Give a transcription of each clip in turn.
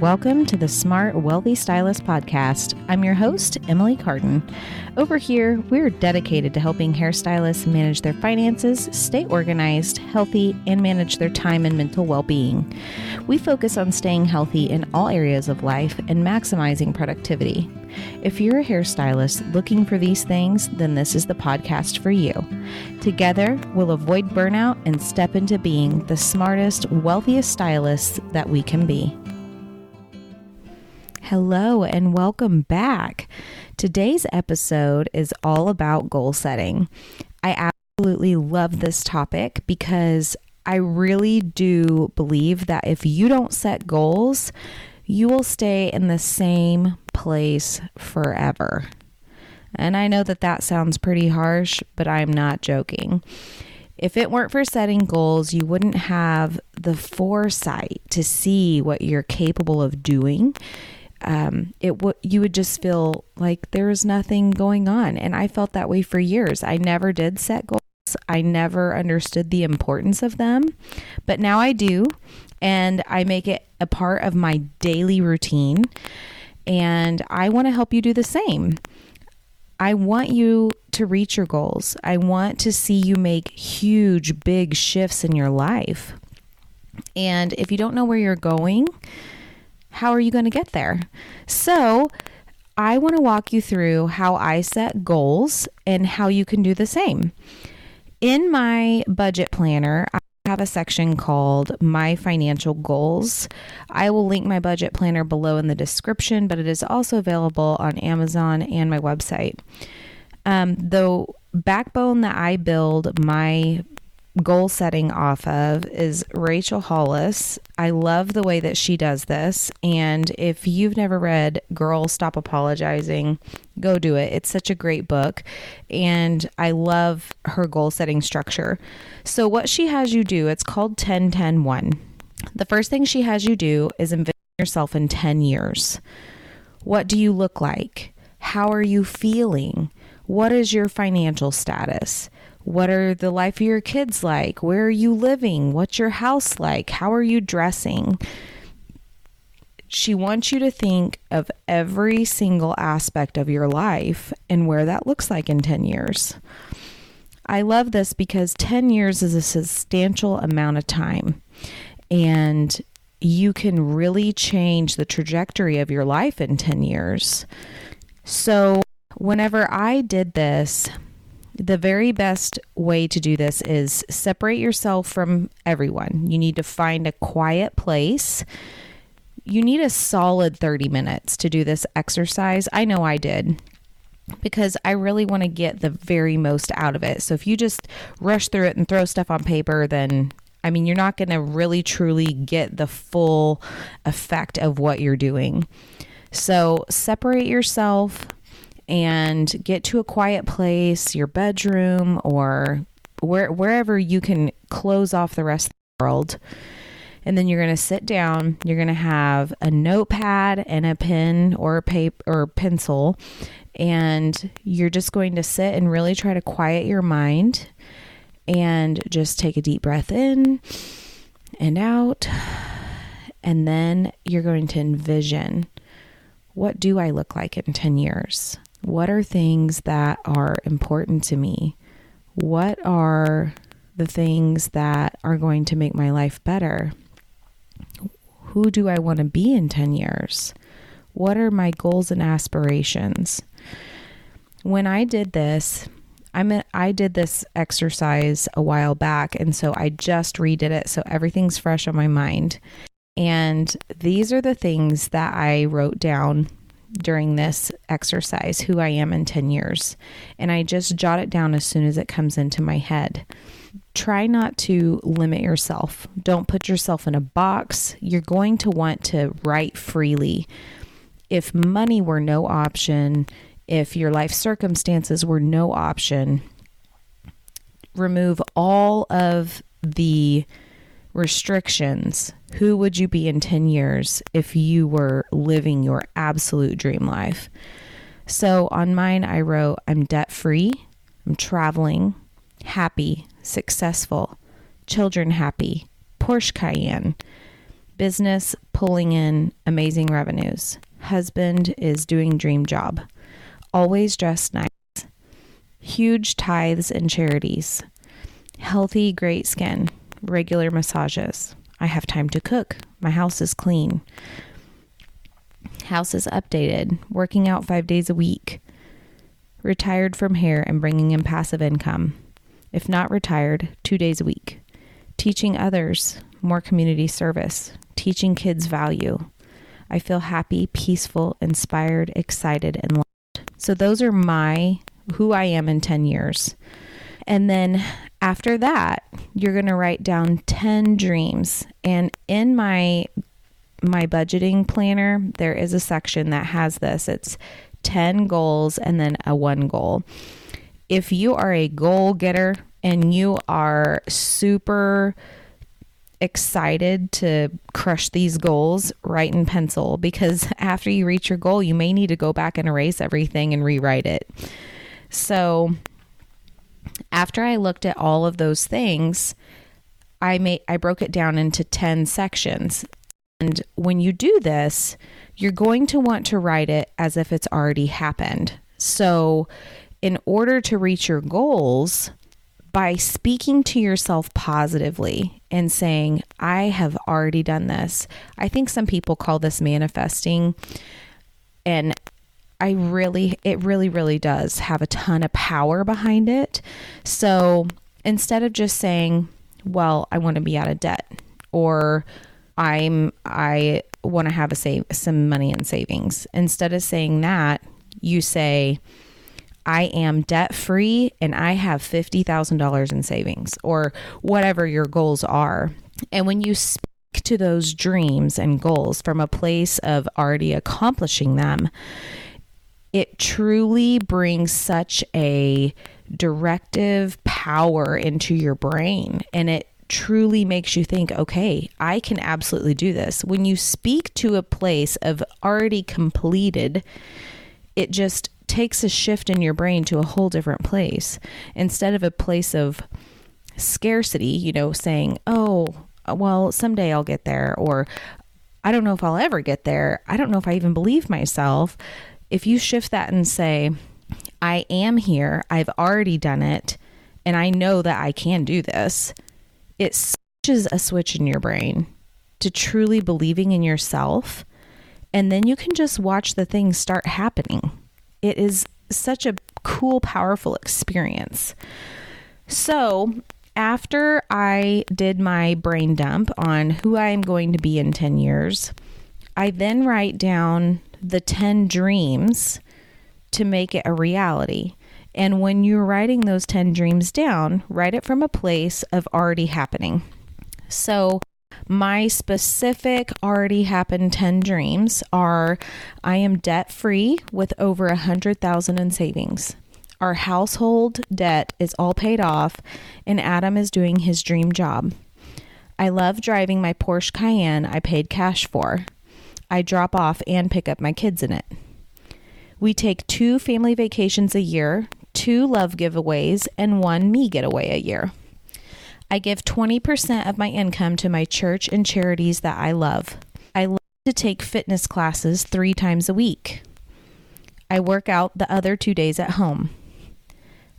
Welcome to the Smart Wealthy Stylist podcast. I'm your host, Emily Carden. Over here, we're dedicated to helping hairstylists manage their finances, stay organized, healthy, and manage their time and mental well being. We focus on staying healthy in all areas of life and maximizing productivity. If you're a hairstylist looking for these things, then this is the podcast for you. Together, we'll avoid burnout and step into being the smartest, wealthiest stylists that we can be. Hello, and welcome back. Today's episode is all about goal setting. I absolutely love this topic because I really do believe that if you don't set goals, you will stay in the same place forever. And I know that that sounds pretty harsh, but I'm not joking. If it weren't for setting goals, you wouldn't have the foresight to see what you're capable of doing um, it w- you would just feel like there was nothing going on. And I felt that way for years. I never did set goals. I never understood the importance of them, but now I do, and I make it a part of my daily routine. And I want to help you do the same. I want you to reach your goals. I want to see you make huge, big shifts in your life. And if you don't know where you're going, how are you going to get there? So, I want to walk you through how I set goals and how you can do the same. In my budget planner, I have a section called My Financial Goals. I will link my budget planner below in the description, but it is also available on Amazon and my website. Um, the backbone that I build my goal setting off of is Rachel Hollis. I love the way that she does this. And if you've never read Girl Stop Apologizing, go do it. It's such a great book. And I love her goal setting structure. So, what she has you do, it's called 10 10 1. The first thing she has you do is envision yourself in 10 years. What do you look like? How are you feeling? What is your financial status? What are the life of your kids like? Where are you living? What's your house like? How are you dressing? She wants you to think of every single aspect of your life and where that looks like in 10 years. I love this because 10 years is a substantial amount of time and you can really change the trajectory of your life in 10 years. So, whenever I did this, the very best way to do this is separate yourself from everyone. You need to find a quiet place. You need a solid 30 minutes to do this exercise. I know I did because I really want to get the very most out of it. So if you just rush through it and throw stuff on paper, then I mean, you're not going to really truly get the full effect of what you're doing. So separate yourself and get to a quiet place, your bedroom or where, wherever you can close off the rest of the world. And then you're going to sit down. You're going to have a notepad and a pen or a paper or pencil. And you're just going to sit and really try to quiet your mind and just take a deep breath in and out. And then you're going to envision what do I look like in 10 years? What are things that are important to me? What are the things that are going to make my life better? Who do I want to be in 10 years? What are my goals and aspirations? When I did this, I mean, I did this exercise a while back, and so I just redid it. So everything's fresh on my mind. And these are the things that I wrote down during this exercise who I am in 10 years. And I just jot it down as soon as it comes into my head. Try not to limit yourself. Don't put yourself in a box. You're going to want to write freely. If money were no option, if your life circumstances were no option, remove all of the restrictions, who would you be in 10 years if you were living your absolute dream life? So on mine, I wrote, I'm debt free, I'm traveling, happy, successful, children happy, Porsche Cayenne, Business pulling in amazing revenues. Husband is doing dream job. Always dressed nice. Huge tithes and charities. Healthy, great skin. Regular massages. I have time to cook. My house is clean. House is updated. Working out five days a week. Retired from hair and bringing in passive income. If not retired, two days a week. Teaching others more community service. Teaching kids value. I feel happy, peaceful, inspired, excited, and loved. So those are my who I am in 10 years. And then after that, you're going to write down 10 dreams. And in my my budgeting planner, there is a section that has this. It's 10 goals and then a one goal. If you are a goal getter and you are super excited to crush these goals, write in pencil because after you reach your goal, you may need to go back and erase everything and rewrite it. So, after I looked at all of those things, I made I broke it down into 10 sections. And when you do this, you're going to want to write it as if it's already happened. So, in order to reach your goals, by speaking to yourself positively and saying, I have already done this. I think some people call this manifesting. And I really, it really, really does have a ton of power behind it. So instead of just saying, well, I want to be out of debt or I'm, I want to have a save some money in savings. Instead of saying that, you say, I am debt free and I have $50,000 in savings or whatever your goals are. And when you speak to those dreams and goals from a place of already accomplishing them, it truly brings such a directive power into your brain and it truly makes you think, okay, I can absolutely do this. When you speak to a place of already completed, it just takes a shift in your brain to a whole different place instead of a place of scarcity, you know, saying, oh, well, someday I'll get there, or I don't know if I'll ever get there. I don't know if I even believe myself. If you shift that and say, I am here, I've already done it, and I know that I can do this, it switches a switch in your brain to truly believing in yourself. And then you can just watch the things start happening. It is such a cool, powerful experience. So, after I did my brain dump on who I am going to be in 10 years, I then write down the 10 dreams to make it a reality. And when you're writing those 10 dreams down, write it from a place of already happening. So, my specific already happened 10 dreams are I am debt free with over a hundred thousand in savings. Our household debt is all paid off and Adam is doing his dream job. I love driving my Porsche Cayenne I paid cash for. I drop off and pick up my kids in it. We take two family vacations a year, two love giveaways, and one me getaway a year. I give 20% of my income to my church and charities that I love. I love to take fitness classes three times a week. I work out the other two days at home.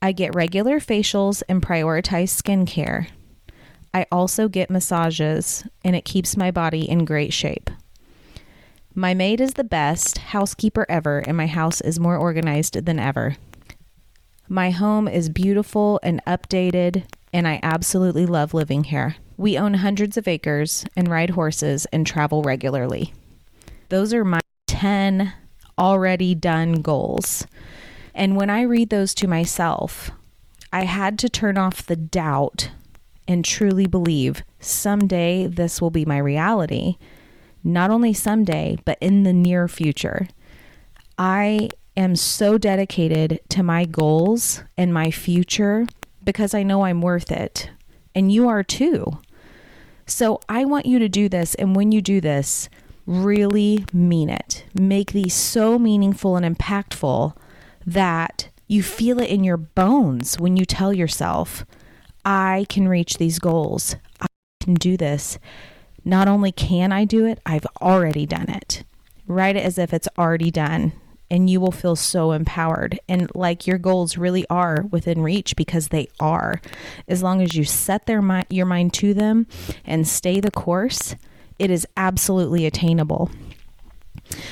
I get regular facials and prioritize skincare. I also get massages, and it keeps my body in great shape. My maid is the best housekeeper ever, and my house is more organized than ever. My home is beautiful and updated, and I absolutely love living here. We own hundreds of acres and ride horses and travel regularly. Those are my 10 already done goals. And when I read those to myself, I had to turn off the doubt and truly believe someday this will be my reality. Not only someday, but in the near future. I am so dedicated to my goals and my future because I know I'm worth it. And you are too. So I want you to do this. And when you do this, really mean it. Make these so meaningful and impactful that you feel it in your bones when you tell yourself, I can reach these goals. I can do this. Not only can I do it, I've already done it. Write it as if it's already done and you will feel so empowered. And like your goals really are within reach because they are. As long as you set their mind your mind to them and stay the course it is absolutely attainable.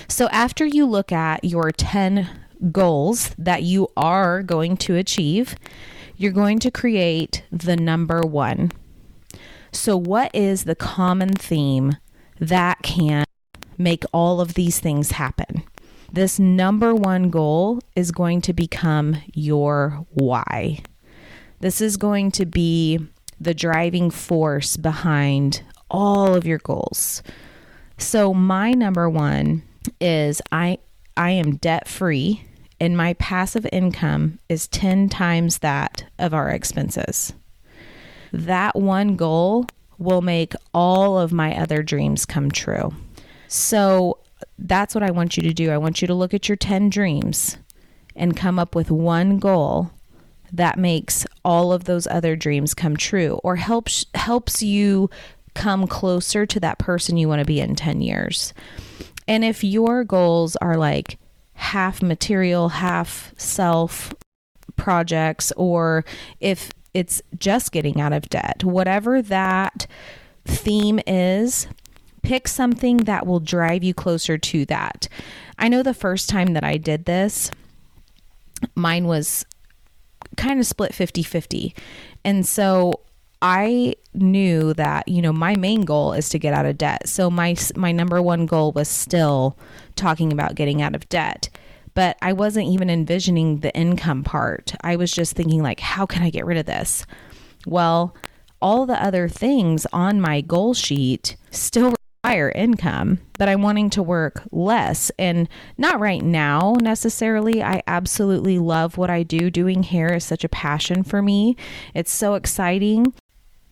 So after you look at your 10 goals that you are going to achieve you're going to create the number 1 so what is the common theme that can make all of these things happen this number one goal is going to become your why. This is going to be the driving force behind all of your goals. So my number one is I I am debt free and my passive income is 10 times that of our expenses. That one goal will make all of my other dreams come true. So that's what I want you to do. I want you to look at your 10 dreams and come up with one goal that makes all of those other dreams come true or helps helps you come closer to that person you want to be in 10 years. And if your goals are like half material, half self projects or if it's just getting out of debt, whatever that theme is, pick something that will drive you closer to that. I know the first time that I did this, mine was kind of split 50 50. And so I knew that, you know, my main goal is to get out of debt. So my my number one goal was still talking about getting out of debt. But I wasn't even envisioning the income part. I was just thinking like how can I get rid of this? Well, all the other things on my goal sheet still require income, but I'm wanting to work less. And not right now necessarily. I absolutely love what I do. Doing hair is such a passion for me, it's so exciting.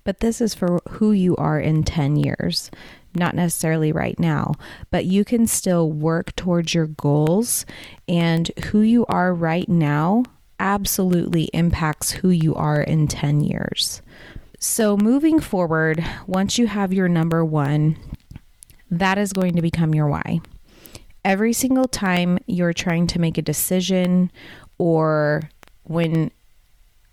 But this is for who you are in 10 years, not necessarily right now, but you can still work towards your goals. And who you are right now absolutely impacts who you are in 10 years. So, moving forward, once you have your number one, that is going to become your why. Every single time you're trying to make a decision or when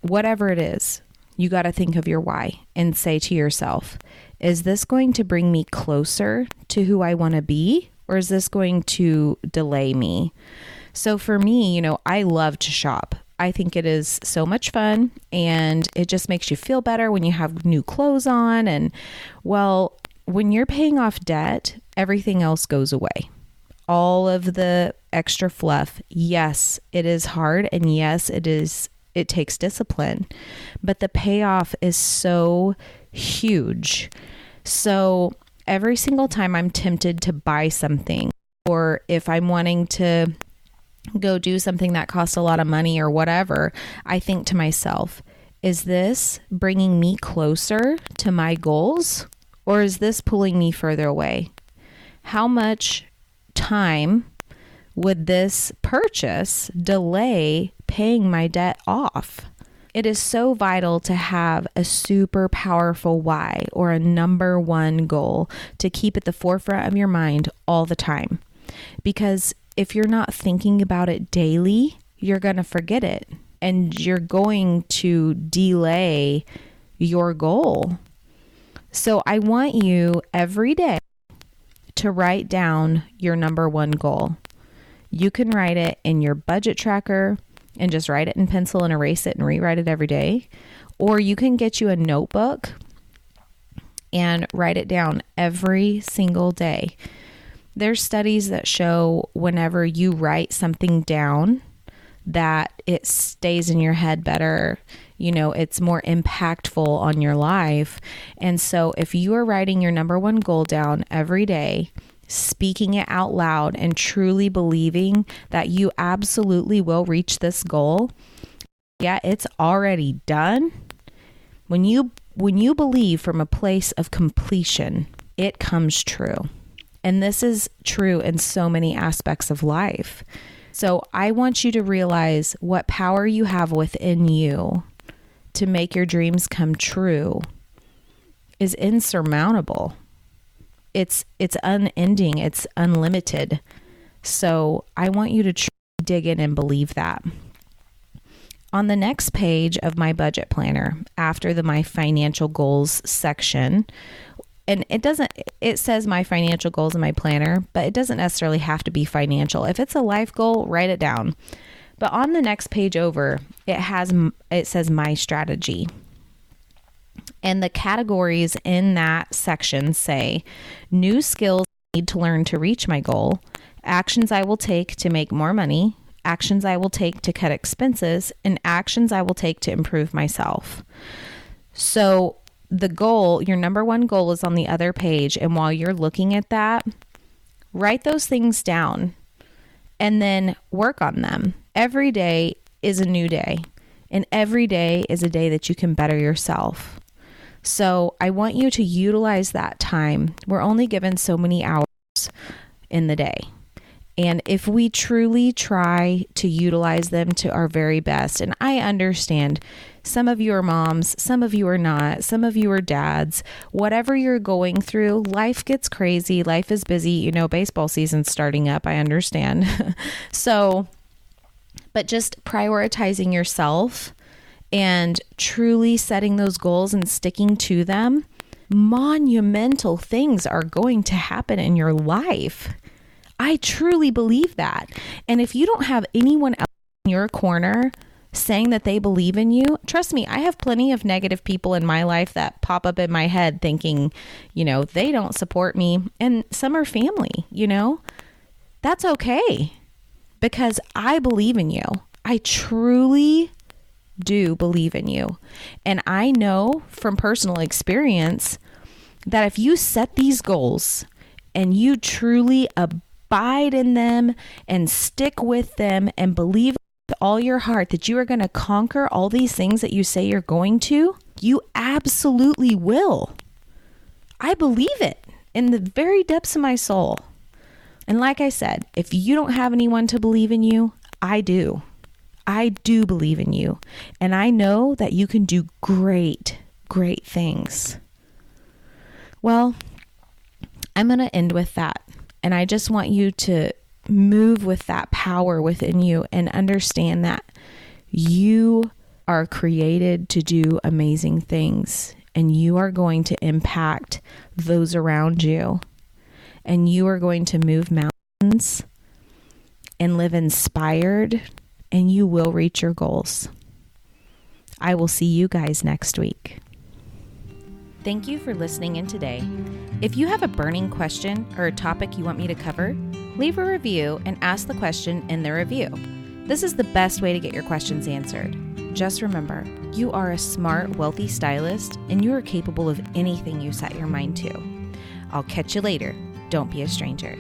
whatever it is, you got to think of your why and say to yourself, is this going to bring me closer to who I want to be or is this going to delay me? So for me, you know, I love to shop. I think it is so much fun and it just makes you feel better when you have new clothes on. And well, when you're paying off debt, everything else goes away. All of the extra fluff. Yes, it is hard and yes, it is it takes discipline. But the payoff is so huge. So every single time I'm tempted to buy something or if I'm wanting to go do something that costs a lot of money or whatever, I think to myself, is this bringing me closer to my goals or is this pulling me further away? How much time would this purchase delay paying my debt off? It is so vital to have a super powerful why or a number one goal to keep at the forefront of your mind all the time. Because if you're not thinking about it daily, you're going to forget it and you're going to delay your goal. So I want you every day to write down your number one goal. You can write it in your budget tracker and just write it in pencil and erase it and rewrite it every day. Or you can get you a notebook and write it down every single day. There's studies that show whenever you write something down that it stays in your head better you know, it's more impactful on your life. And so if you are writing your number one goal down every day, speaking it out loud and truly believing that you absolutely will reach this goal, yeah, it's already done. When you when you believe from a place of completion, it comes true. And this is true in so many aspects of life. So I want you to realize what power you have within you to make your dreams come true is insurmountable. It's it's unending, it's unlimited. So I want you to dig in and believe that. On the next page of my budget planner, after the my financial goals section, and it doesn't it says my financial goals in my planner, but it doesn't necessarily have to be financial. If it's a life goal, write it down. But on the next page over, it has it says my strategy. And the categories in that section say new skills I need to learn to reach my goal, actions I will take to make more money, actions I will take to cut expenses, and actions I will take to improve myself. So, the goal, your number one goal is on the other page. And while you're looking at that, write those things down and then work on them. Every day is a new day, and every day is a day that you can better yourself. So, I want you to utilize that time. We're only given so many hours in the day. And if we truly try to utilize them to our very best, and I understand some of you are moms, some of you are not, some of you are dads, whatever you're going through, life gets crazy, life is busy. You know, baseball season's starting up, I understand. so, but just prioritizing yourself and truly setting those goals and sticking to them, monumental things are going to happen in your life. I truly believe that. And if you don't have anyone else in your corner saying that they believe in you, trust me, I have plenty of negative people in my life that pop up in my head thinking, you know, they don't support me. And some are family, you know? That's okay because I believe in you. I truly do believe in you. And I know from personal experience that if you set these goals and you truly abide in them and stick with them and believe with all your heart that you are going to conquer all these things that you say you're going to, you absolutely will. I believe it in the very depths of my soul. And like I said, if you don't have anyone to believe in you, I do. I do believe in you. And I know that you can do great, great things. Well, I'm going to end with that. And I just want you to move with that power within you and understand that you are created to do amazing things and you are going to impact those around you and you are going to move mountains and live inspired and you will reach your goals. I will see you guys next week. Thank you for listening in today. If you have a burning question or a topic you want me to cover, leave a review and ask the question in the review. This is the best way to get your questions answered. Just remember, you are a smart, wealthy stylist and you are capable of anything you set your mind to. I'll catch you later. Don't be a stranger.